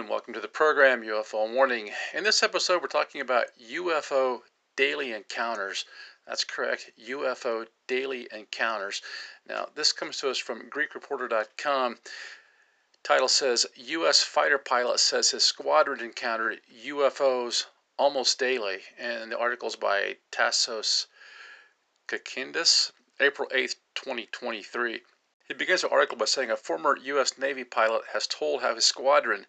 and welcome to the program UFO Warning. In this episode, we're talking about UFO daily encounters. That's correct, UFO daily encounters. Now, this comes to us from GreekReporter.com. Title says U.S. fighter pilot says his squadron encountered UFOs almost daily, and the article is by Tassos Kakindis, April 8th, 2023. He begins the article by saying a former U.S. Navy pilot has told how his squadron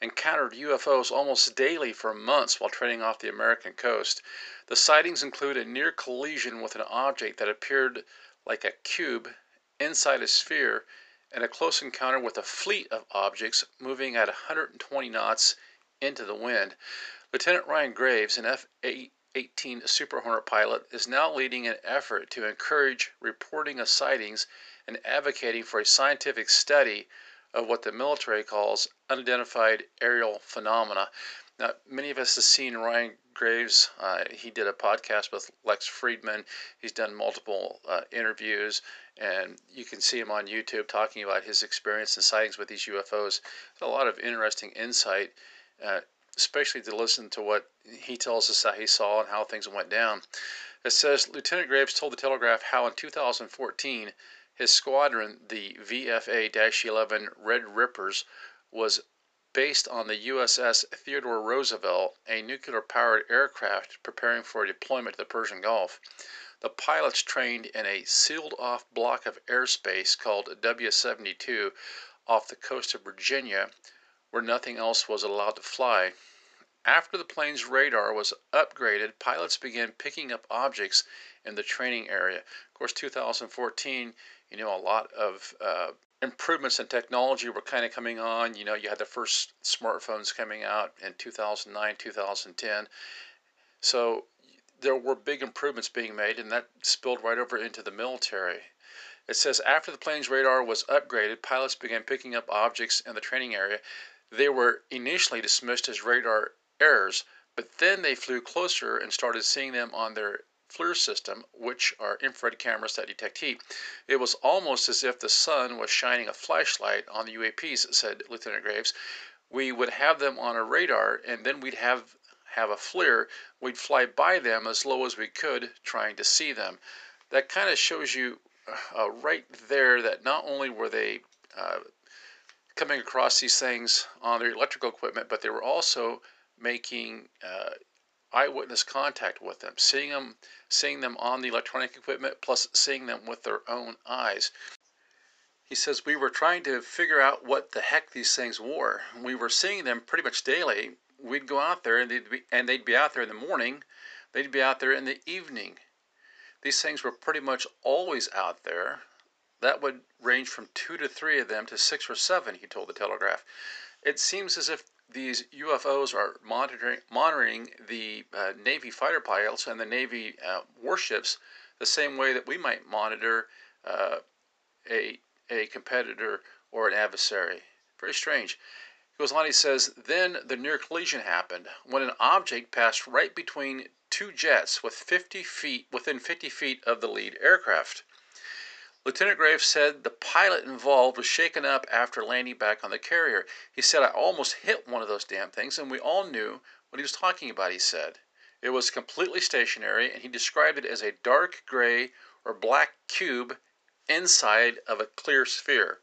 encountered UFOs almost daily for months while training off the American coast. The sightings include a near collision with an object that appeared like a cube inside a sphere and a close encounter with a fleet of objects moving at 120 knots into the wind. Lieutenant Ryan Graves, an F 18 Super Hornet pilot, is now leading an effort to encourage reporting of sightings and advocating for a scientific study of what the military calls unidentified aerial phenomena. Now, many of us have seen Ryan Graves. Uh, he did a podcast with Lex Fridman. He's done multiple uh, interviews, and you can see him on YouTube talking about his experience and sightings with these UFOs. A lot of interesting insight, uh, especially to listen to what he tells us that he saw and how things went down. It says Lieutenant Graves told the Telegraph how in 2014 his squadron, the VFA 11 Red Rippers, was based on the USS Theodore Roosevelt, a nuclear powered aircraft preparing for deployment to the Persian Gulf. The pilots trained in a sealed off block of airspace called W 72 off the coast of Virginia, where nothing else was allowed to fly. After the plane's radar was upgraded, pilots began picking up objects in the training area. Of course, 2014 you know, a lot of uh, improvements in technology were kind of coming on. You know, you had the first smartphones coming out in 2009, 2010. So there were big improvements being made, and that spilled right over into the military. It says after the plane's radar was upgraded, pilots began picking up objects in the training area. They were initially dismissed as radar errors, but then they flew closer and started seeing them on their FLIR system, which are infrared cameras that detect heat. It was almost as if the sun was shining a flashlight on the UAPs, said Lieutenant Graves. We would have them on a radar, and then we'd have have a FLIR. We'd fly by them as low as we could, trying to see them. That kind of shows you uh, right there that not only were they uh, coming across these things on their electrical equipment, but they were also making uh, eyewitness contact with them, seeing them, seeing them on the electronic equipment, plus seeing them with their own eyes. He says we were trying to figure out what the heck these things were. We were seeing them pretty much daily. We'd go out there and they'd be and they'd be out there in the morning. They'd be out there in the evening. These things were pretty much always out there. That would range from two to three of them to six or seven, he told the Telegraph. It seems as if these UFOs are monitoring monitoring the uh, Navy fighter pilots and the Navy uh, warships the same way that we might monitor uh, a a competitor or an adversary. Very strange. Goes on, he says, then the near collision happened when an object passed right between two jets with 50 feet within 50 feet of the lead aircraft. Lieutenant Graves said the pilot involved was shaken up after landing back on the carrier. He said, I almost hit one of those damn things, and we all knew what he was talking about, he said. It was completely stationary, and he described it as a dark gray or black cube inside of a clear sphere.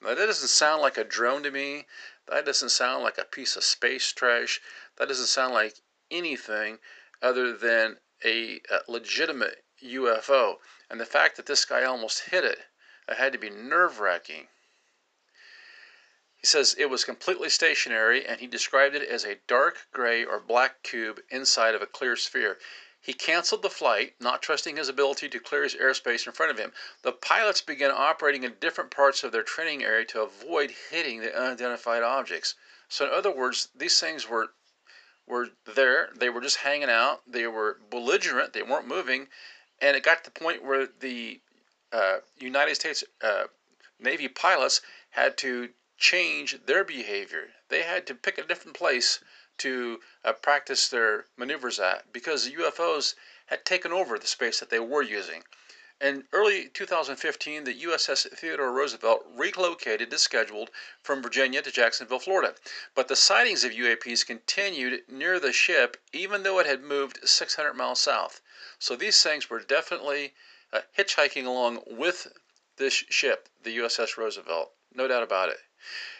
Now, that doesn't sound like a drone to me. That doesn't sound like a piece of space trash. That doesn't sound like anything other than a, a legitimate UFO. And the fact that this guy almost hit it, had to be nerve wracking. He says it was completely stationary and he described it as a dark gray or black cube inside of a clear sphere. He canceled the flight, not trusting his ability to clear his airspace in front of him. The pilots began operating in different parts of their training area to avoid hitting the unidentified objects. So, in other words, these things were were there. They were just hanging out. They were belligerent. They weren't moving, and it got to the point where the uh, United States uh, Navy pilots had to change their behavior. They had to pick a different place to uh, practice their maneuvers at because the UFOs had taken over the space that they were using. In early 2015, the USS Theodore Roosevelt relocated as scheduled from Virginia to Jacksonville, Florida. But the sightings of UAPs continued near the ship even though it had moved 600 miles south. So these things were definitely uh, hitchhiking along with this ship, the USS Roosevelt. No doubt about it.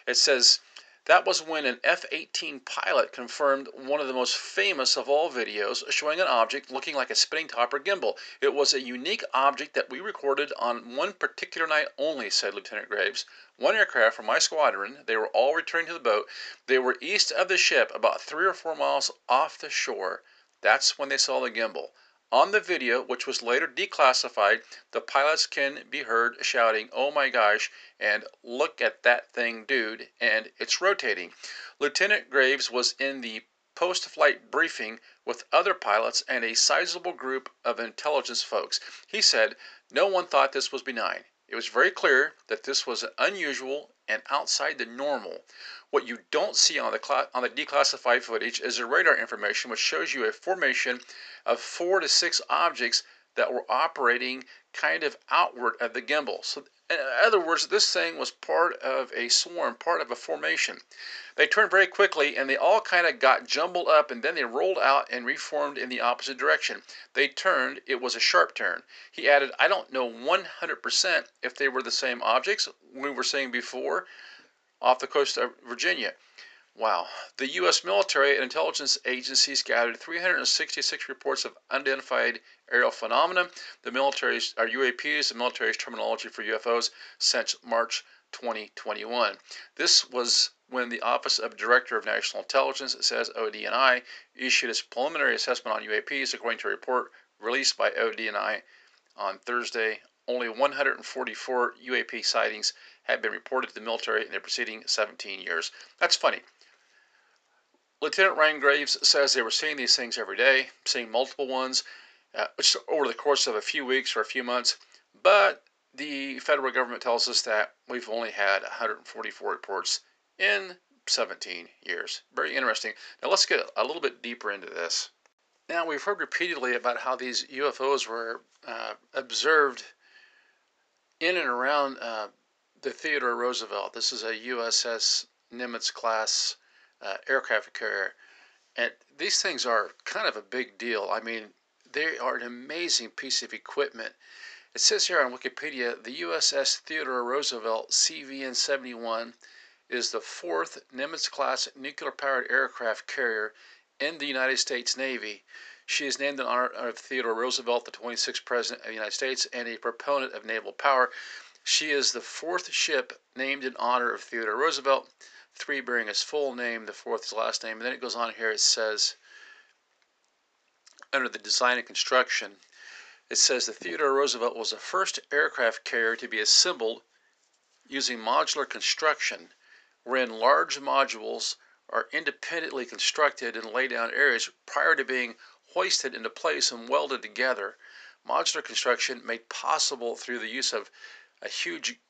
It says that was when an F 18 pilot confirmed one of the most famous of all videos showing an object looking like a spinning top or gimbal. It was a unique object that we recorded on one particular night only, said Lieutenant Graves. One aircraft from my squadron, they were all returning to the boat. They were east of the ship, about three or four miles off the shore. That's when they saw the gimbal. On the video, which was later declassified, the pilots can be heard shouting, Oh my gosh, and look at that thing, dude, and it's rotating. Lieutenant Graves was in the post flight briefing with other pilots and a sizable group of intelligence folks. He said, No one thought this was benign. It was very clear that this was unusual and outside the normal. What you don't see on the on the declassified footage is the radar information, which shows you a formation of four to six objects that were operating kind of outward of the gimbal. So, in other words, this thing was part of a swarm, part of a formation. They turned very quickly and they all kind of got jumbled up and then they rolled out and reformed in the opposite direction. They turned, it was a sharp turn. He added, I don't know 100% if they were the same objects we were saying before off the coast of Virginia. Wow. The U.S. military and intelligence agencies gathered 366 reports of unidentified aerial phenomena. The military's, our UAPs, the military's terminology for UFOs, since March 2021. This was when the Office of Director of National Intelligence, it says ODNI, issued its preliminary assessment on UAPs, according to a report released by ODNI on Thursday. Only 144 UAP sightings had been reported to the military in the preceding 17 years. That's funny. Lieutenant Ryan Graves says they were seeing these things every day, seeing multiple ones, uh, which over the course of a few weeks or a few months. But the federal government tells us that we've only had 144 reports in 17 years. Very interesting. Now let's get a little bit deeper into this. Now we've heard repeatedly about how these UFOs were uh, observed in and around uh, the Theodore Roosevelt. This is a USS Nimitz class uh, aircraft carrier. And these things are kind of a big deal. I mean, they are an amazing piece of equipment. It says here on Wikipedia the USS Theodore Roosevelt CVN 71 is the fourth Nimitz class nuclear powered aircraft carrier in the United States Navy. She is named in honor of Theodore Roosevelt, the 26th President of the United States, and a proponent of naval power. She is the fourth ship named in honor of Theodore Roosevelt three bearing his full name, the fourth his last name. And then it goes on here, it says, under the design and construction, it says the Theodore Roosevelt was the first aircraft carrier to be assembled using modular construction, wherein large modules are independently constructed in laydown areas prior to being hoisted into place and welded together. Modular construction made possible through the use of a huge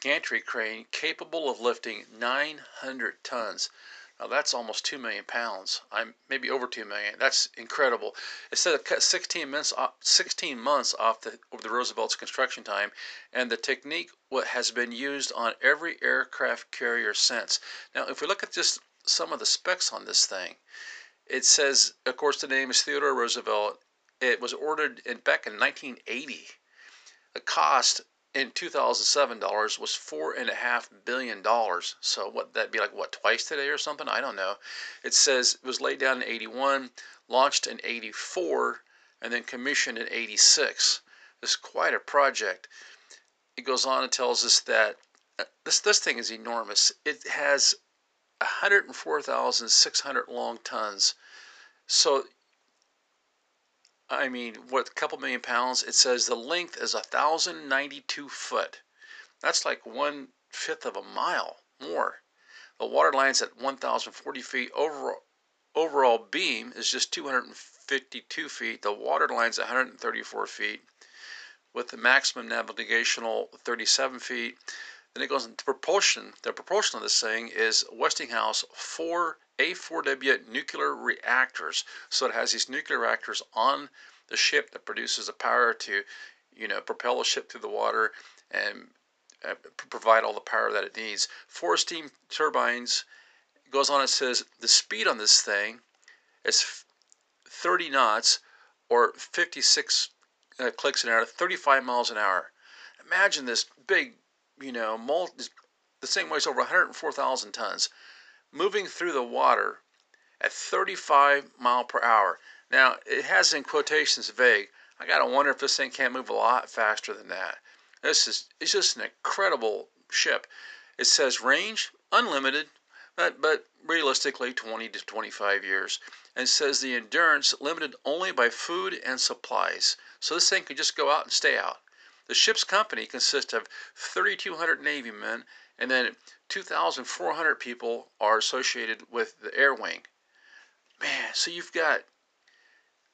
gantry crane capable of lifting 900 tons. Now that's almost 2 million pounds. I'm maybe over 2 million. That's incredible. It said it cut 16 months off, 16 months off the, the Roosevelt's construction time, and the technique what has been used on every aircraft carrier since. Now, if we look at just some of the specs on this thing, it says, of course, the name is Theodore Roosevelt. It was ordered in, back in 1980. The cost in 2007 dollars was four and a half billion dollars. So what that'd be like what twice today or something? I don't know. It says it was laid down in 81, launched in 84, and then commissioned in 86. It's quite a project. It goes on and tells us that uh, this this thing is enormous. It has 104,600 long tons. So I mean, what, a couple million pounds? It says the length is 1,092 foot. That's like one fifth of a mile more. The water line's at 1,040 feet. Overall, overall beam is just 252 feet. The water line's 134 feet with the maximum navigational 37 feet. Then it goes into propulsion. The propulsion of this thing is Westinghouse 4 A4W nuclear reactors. So it has these nuclear reactors on the ship that produces the power to you know, propel the ship through the water and uh, provide all the power that it needs. Four steam turbines. Goes on. It says the speed on this thing is 30 knots or 56 uh, clicks an hour, 35 miles an hour. Imagine this big, you know, multi, the same weighs over 104,000 tons, moving through the water at 35 mile per hour. Now it has in quotations vague. I gotta wonder if this thing can't move a lot faster than that. This is it's just an incredible ship. It says range unlimited, but, but realistically 20 to 25 years. And says the endurance limited only by food and supplies. So this thing could just go out and stay out. The ship's company consists of 3,200 Navy men, and then 2,400 people are associated with the air wing. Man, so you've got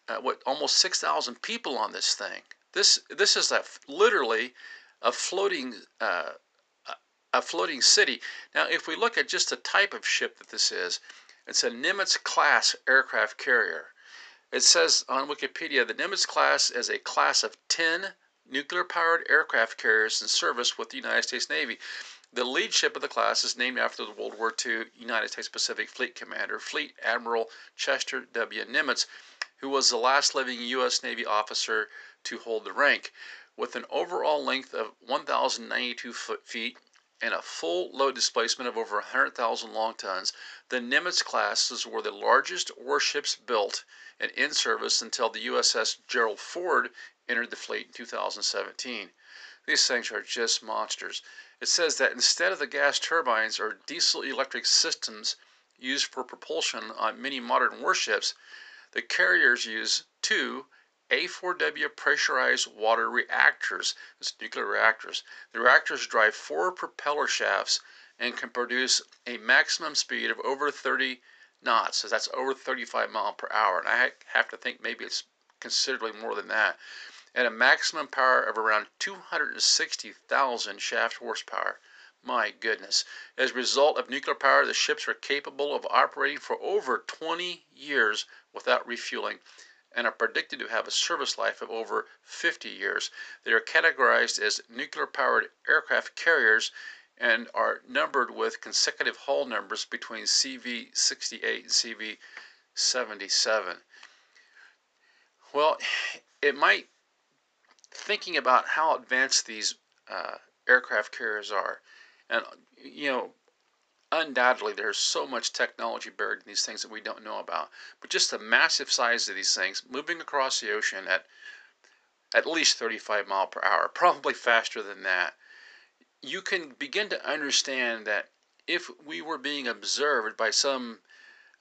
uh, what almost 6,000 people on this thing. This this is a, literally a floating uh, a floating city. Now, if we look at just the type of ship that this is, it's a Nimitz class aircraft carrier. It says on Wikipedia the Nimitz class is a class of 10 nuclear powered aircraft carriers in service with the United States Navy. The lead ship of the class is named after the World War II United States Pacific Fleet Commander, Fleet Admiral Chester W. Nimitz, who was the last living U.S. Navy officer to hold the rank. With an overall length of 1,092 feet and a full load displacement of over 100,000 long tons, the Nimitz classes were the largest warships built and in service until the USS Gerald Ford entered the fleet in 2017. These things are just monsters. It says that instead of the gas turbines or diesel electric systems used for propulsion on many modern warships, the carriers use two A4W pressurized water reactors. It's nuclear reactors. The reactors drive four propeller shafts and can produce a maximum speed of over 30 knots. So that's over 35 mile per hour. And I have to think maybe it's considerably more than that. And a maximum power of around 260,000 shaft horsepower. My goodness. As a result of nuclear power, the ships are capable of operating for over 20 years without refueling and are predicted to have a service life of over 50 years. They are categorized as nuclear powered aircraft carriers and are numbered with consecutive hull numbers between CV 68 and CV 77. Well, it might, thinking about how advanced these uh, aircraft carriers are, and you know, undoubtedly there's so much technology buried in these things that we don't know about. But just the massive size of these things moving across the ocean at at least 35 mile per hour, probably faster than that. You can begin to understand that if we were being observed by some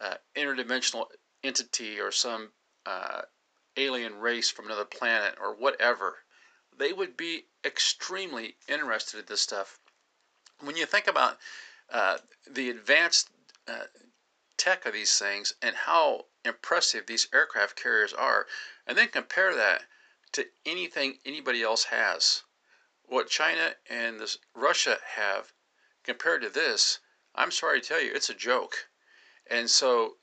uh, interdimensional entity or some uh, alien race from another planet or whatever, they would be extremely interested in this stuff. When you think about uh, the advanced uh, tech of these things and how impressive these aircraft carriers are, and then compare that to anything anybody else has. What China and this, Russia have compared to this, I'm sorry to tell you, it's a joke. And so,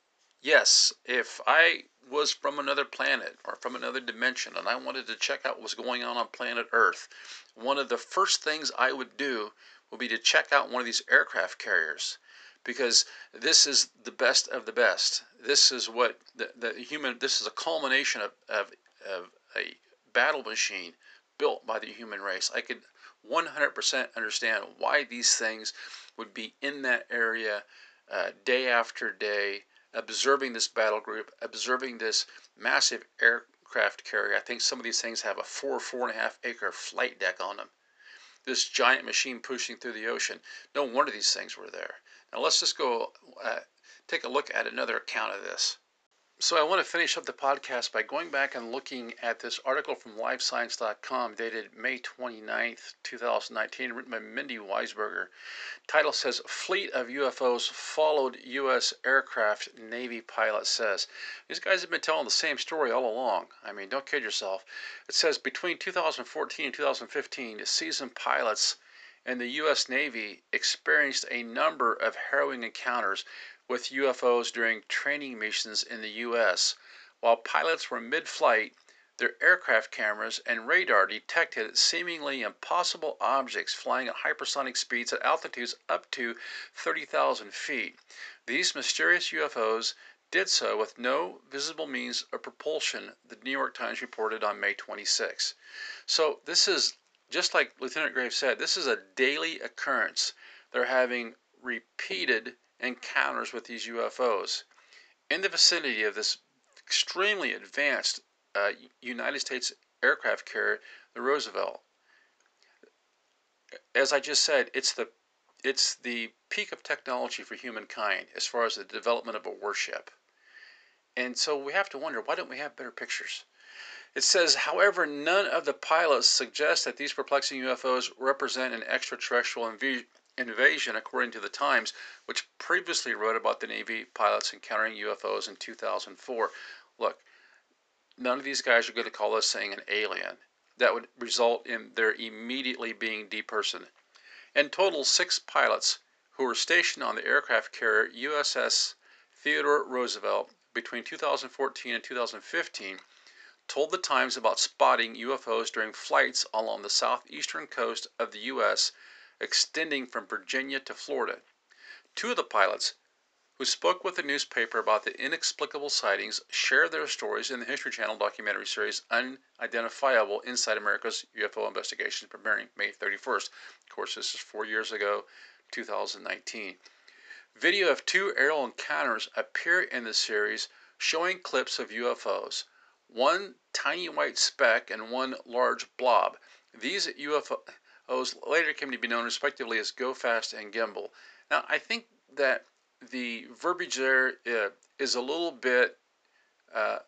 yes, if I was from another planet or from another dimension and I wanted to check out what was going on on planet Earth, one of the first things I would do would be to check out one of these aircraft carriers because this is the best of the best. This is what the, the human, this is a culmination of, of, of a battle machine built by the human race. I could 100% understand why these things would be in that area uh, day after day, observing this battle group, observing this massive aircraft carrier. I think some of these things have a four, four and a half acre flight deck on them this giant machine pushing through the ocean. No wonder these things were there. Now let's just go uh, take a look at another account of this. So I want to finish up the podcast by going back and looking at this article from LiveScience.com dated May 29th, 2019, written by Mindy Weisberger. Title says Fleet of UFOs followed U.S. aircraft Navy pilot says. These guys have been telling the same story all along. I mean, don't kid yourself. It says between 2014 and 2015, seasoned pilots in the U.S. Navy experienced a number of harrowing encounters with UFOs during training missions in the U.S. While pilots were mid flight, their aircraft cameras and radar detected seemingly impossible objects flying at hypersonic speeds at altitudes up to 30,000 feet. These mysterious UFOs did so with no visible means of propulsion, the New York Times reported on May 26. So, this is just like Lieutenant Graves said, this is a daily occurrence. They're having repeated encounters with these UFOs in the vicinity of this extremely advanced uh, United States aircraft carrier, the Roosevelt. As I just said, it's the it's the peak of technology for humankind as far as the development of a warship. And so we have to wonder why don't we have better pictures? It says, however, none of the pilots suggest that these perplexing UFOs represent an extraterrestrial inv- invasion, according to the Times, which previously wrote about the Navy pilots encountering UFOs in 2004. Look, none of these guys are going to call this thing an alien. That would result in their immediately being depersoned. In total, six pilots who were stationed on the aircraft carrier USS Theodore Roosevelt between 2014 and 2015 told the Times about spotting UFOs during flights along the southeastern coast of the U.S., extending from Virginia to Florida. Two of the pilots who spoke with the newspaper about the inexplicable sightings, shared their stories in the History Channel documentary series Unidentifiable Inside America's UFO Investigations, premiering May 31st. Of course, this is four years ago, 2019. Video of two aerial encounters appear in the series showing clips of UFOs, one tiny white speck and one large blob. These UFOs later came to be known respectively as Go Fast and Gimbal. Now, I think that the verbiage there uh, is a little bit uh,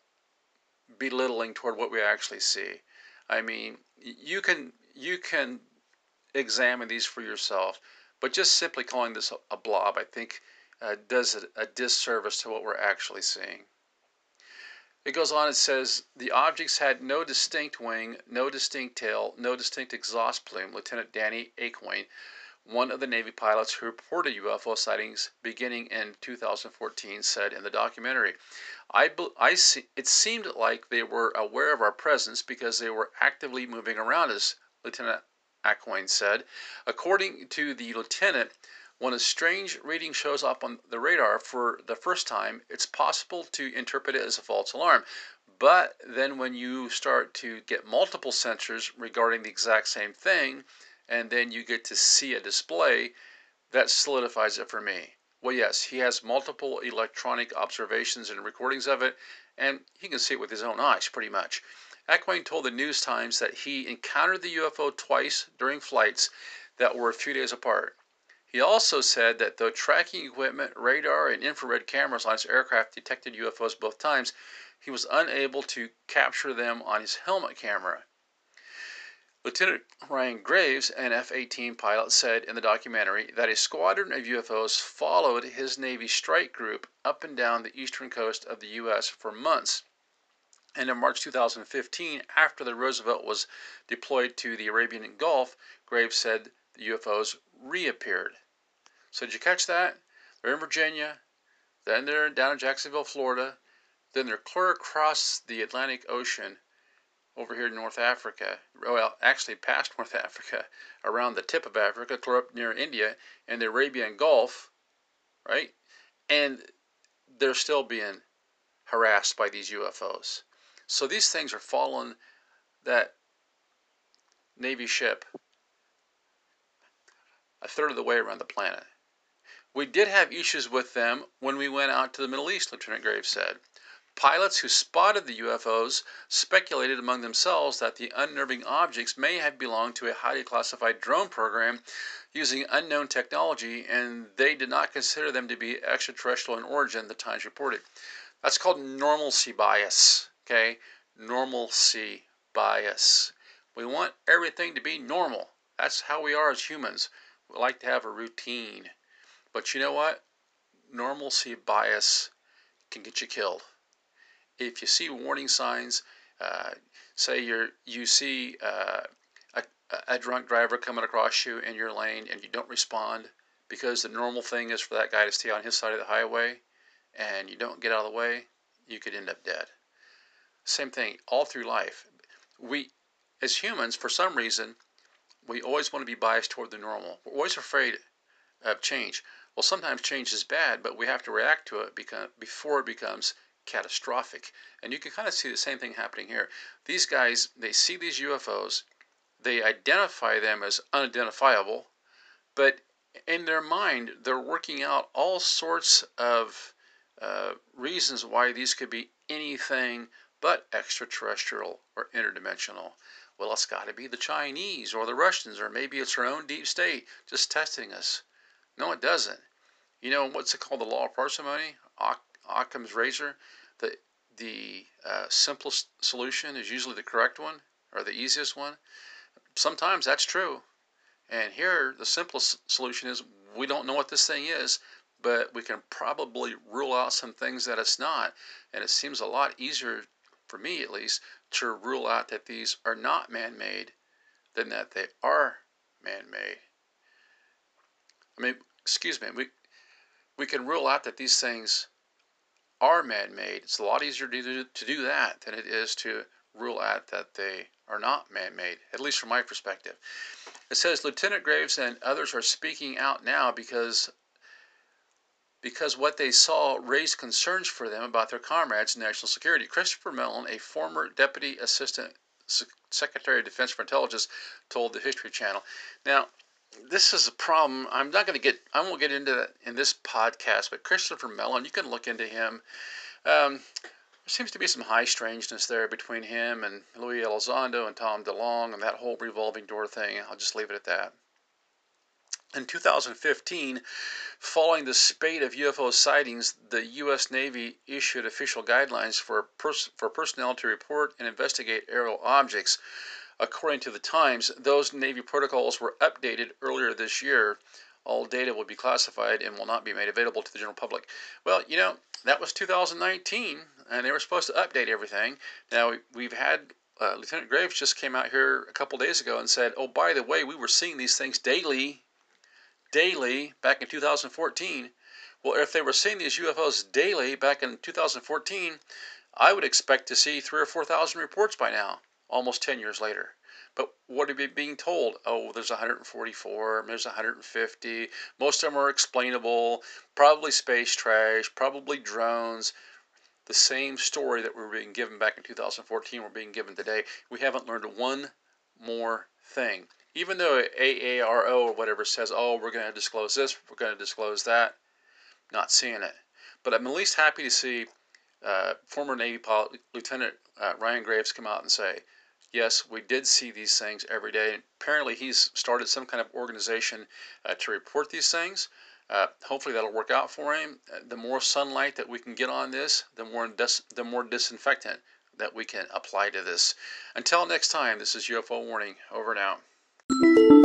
belittling toward what we actually see. I mean, you can you can examine these for yourself, but just simply calling this a blob, I think, uh, does a, a disservice to what we're actually seeing. It goes on, it says the objects had no distinct wing, no distinct tail, no distinct exhaust plume. Lieutenant Danny Accoin one of the Navy pilots who reported UFO sightings beginning in 2014 said in the documentary, I, I see, it seemed like they were aware of our presence because they were actively moving around us, Lieutenant Accoin said. According to the lieutenant, when a strange reading shows up on the radar for the first time, it's possible to interpret it as a false alarm. But then when you start to get multiple sensors regarding the exact same thing, and then you get to see a display, that solidifies it for me. Well, yes, he has multiple electronic observations and recordings of it, and he can see it with his own eyes pretty much. Accoin told the News Times that he encountered the UFO twice during flights that were a few days apart. He also said that though tracking equipment, radar, and infrared cameras on his aircraft detected UFOs both times, he was unable to capture them on his helmet camera. Lieutenant Ryan Graves, an F 18 pilot, said in the documentary that a squadron of UFOs followed his Navy strike group up and down the eastern coast of the U.S. for months. And in March 2015, after the Roosevelt was deployed to the Arabian Gulf, Graves said the UFOs reappeared. So, did you catch that? They're in Virginia, then they're down in Jacksonville, Florida, then they're clear across the Atlantic Ocean over here in North Africa, well, actually past North Africa, around the tip of Africa, clear up near India and the Arabian Gulf, right? And they're still being harassed by these UFOs. So these things are following that Navy ship a third of the way around the planet. We did have issues with them when we went out to the Middle East, Lieutenant Graves said. Pilots who spotted the UFOs speculated among themselves that the unnerving objects may have belonged to a highly classified drone program using unknown technology, and they did not consider them to be extraterrestrial in origin, the Times reported. That's called normalcy bias, okay? Normalcy bias. We want everything to be normal. That's how we are as humans. We like to have a routine. But you know what? Normalcy bias can get you killed if you see warning signs, uh, say you're you see uh, a, a drunk driver coming across you in your lane and you don't respond because the normal thing is for that guy to stay on his side of the highway and you don't get out of the way, you could end up dead. Same thing all through life. We, as humans, for some reason, we always want to be biased toward the normal. We're always afraid of change. Well, sometimes change is bad, but we have to react to it before it becomes catastrophic. And you can kind of see the same thing happening here. These guys, they see these UFOs, they identify them as unidentifiable, but in their mind, they're working out all sorts of uh, reasons why these could be anything but extraterrestrial or interdimensional. Well, it's got to be the Chinese or the Russians, or maybe it's our own deep state just testing us. No, it doesn't. You know, what's it called? The law of parsimony? Occam's razor? The, the uh, simplest solution is usually the correct one or the easiest one. Sometimes that's true. And here, the simplest solution is we don't know what this thing is, but we can probably rule out some things that it's not. And it seems a lot easier, for me at least, to rule out that these are not man made than that they are man made. I mean, excuse me, we, we can rule out that these things are man made. It's a lot easier to do, to do that than it is to rule out that they are not man made, at least from my perspective. It says Lieutenant Graves and others are speaking out now because because what they saw raised concerns for them about their comrades in national security. Christopher Mellon, a former Deputy Assistant Secretary of Defense for Intelligence, told the History Channel. Now, this is a problem. I'm not going to get. I won't get into that in this podcast. But Christopher Mellon, you can look into him. Um, there seems to be some high strangeness there between him and Luis Elizondo and Tom DeLonge and that whole revolving door thing. I'll just leave it at that. In 2015, following the spate of UFO sightings, the U.S. Navy issued official guidelines for, pers- for personnel to report and investigate aerial objects. According to the Times, those Navy protocols were updated earlier this year. All data will be classified and will not be made available to the general public. Well, you know, that was 2019, and they were supposed to update everything. Now, we've had uh, Lieutenant Graves just came out here a couple days ago and said, oh, by the way, we were seeing these things daily daily back in 2014. Well, if they were seeing these UFOs daily back in 2014, I would expect to see three or 4,000 reports by now, almost 10 years later. But what are we being told? Oh, there's 144, there's 150. Most of them are explainable, probably space trash, probably drones. The same story that we were being given back in 2014, we're being given today. We haven't learned one more thing even though AARO or whatever says, oh, we're going to disclose this, we're going to disclose that, not seeing it. But I'm at least happy to see uh, former Navy pilot, Lieutenant uh, Ryan Graves come out and say, yes, we did see these things every day. Apparently, he's started some kind of organization uh, to report these things. Uh, hopefully, that'll work out for him. Uh, the more sunlight that we can get on this, the more dis- the more disinfectant that we can apply to this. Until next time, this is UFO Warning. Over and out.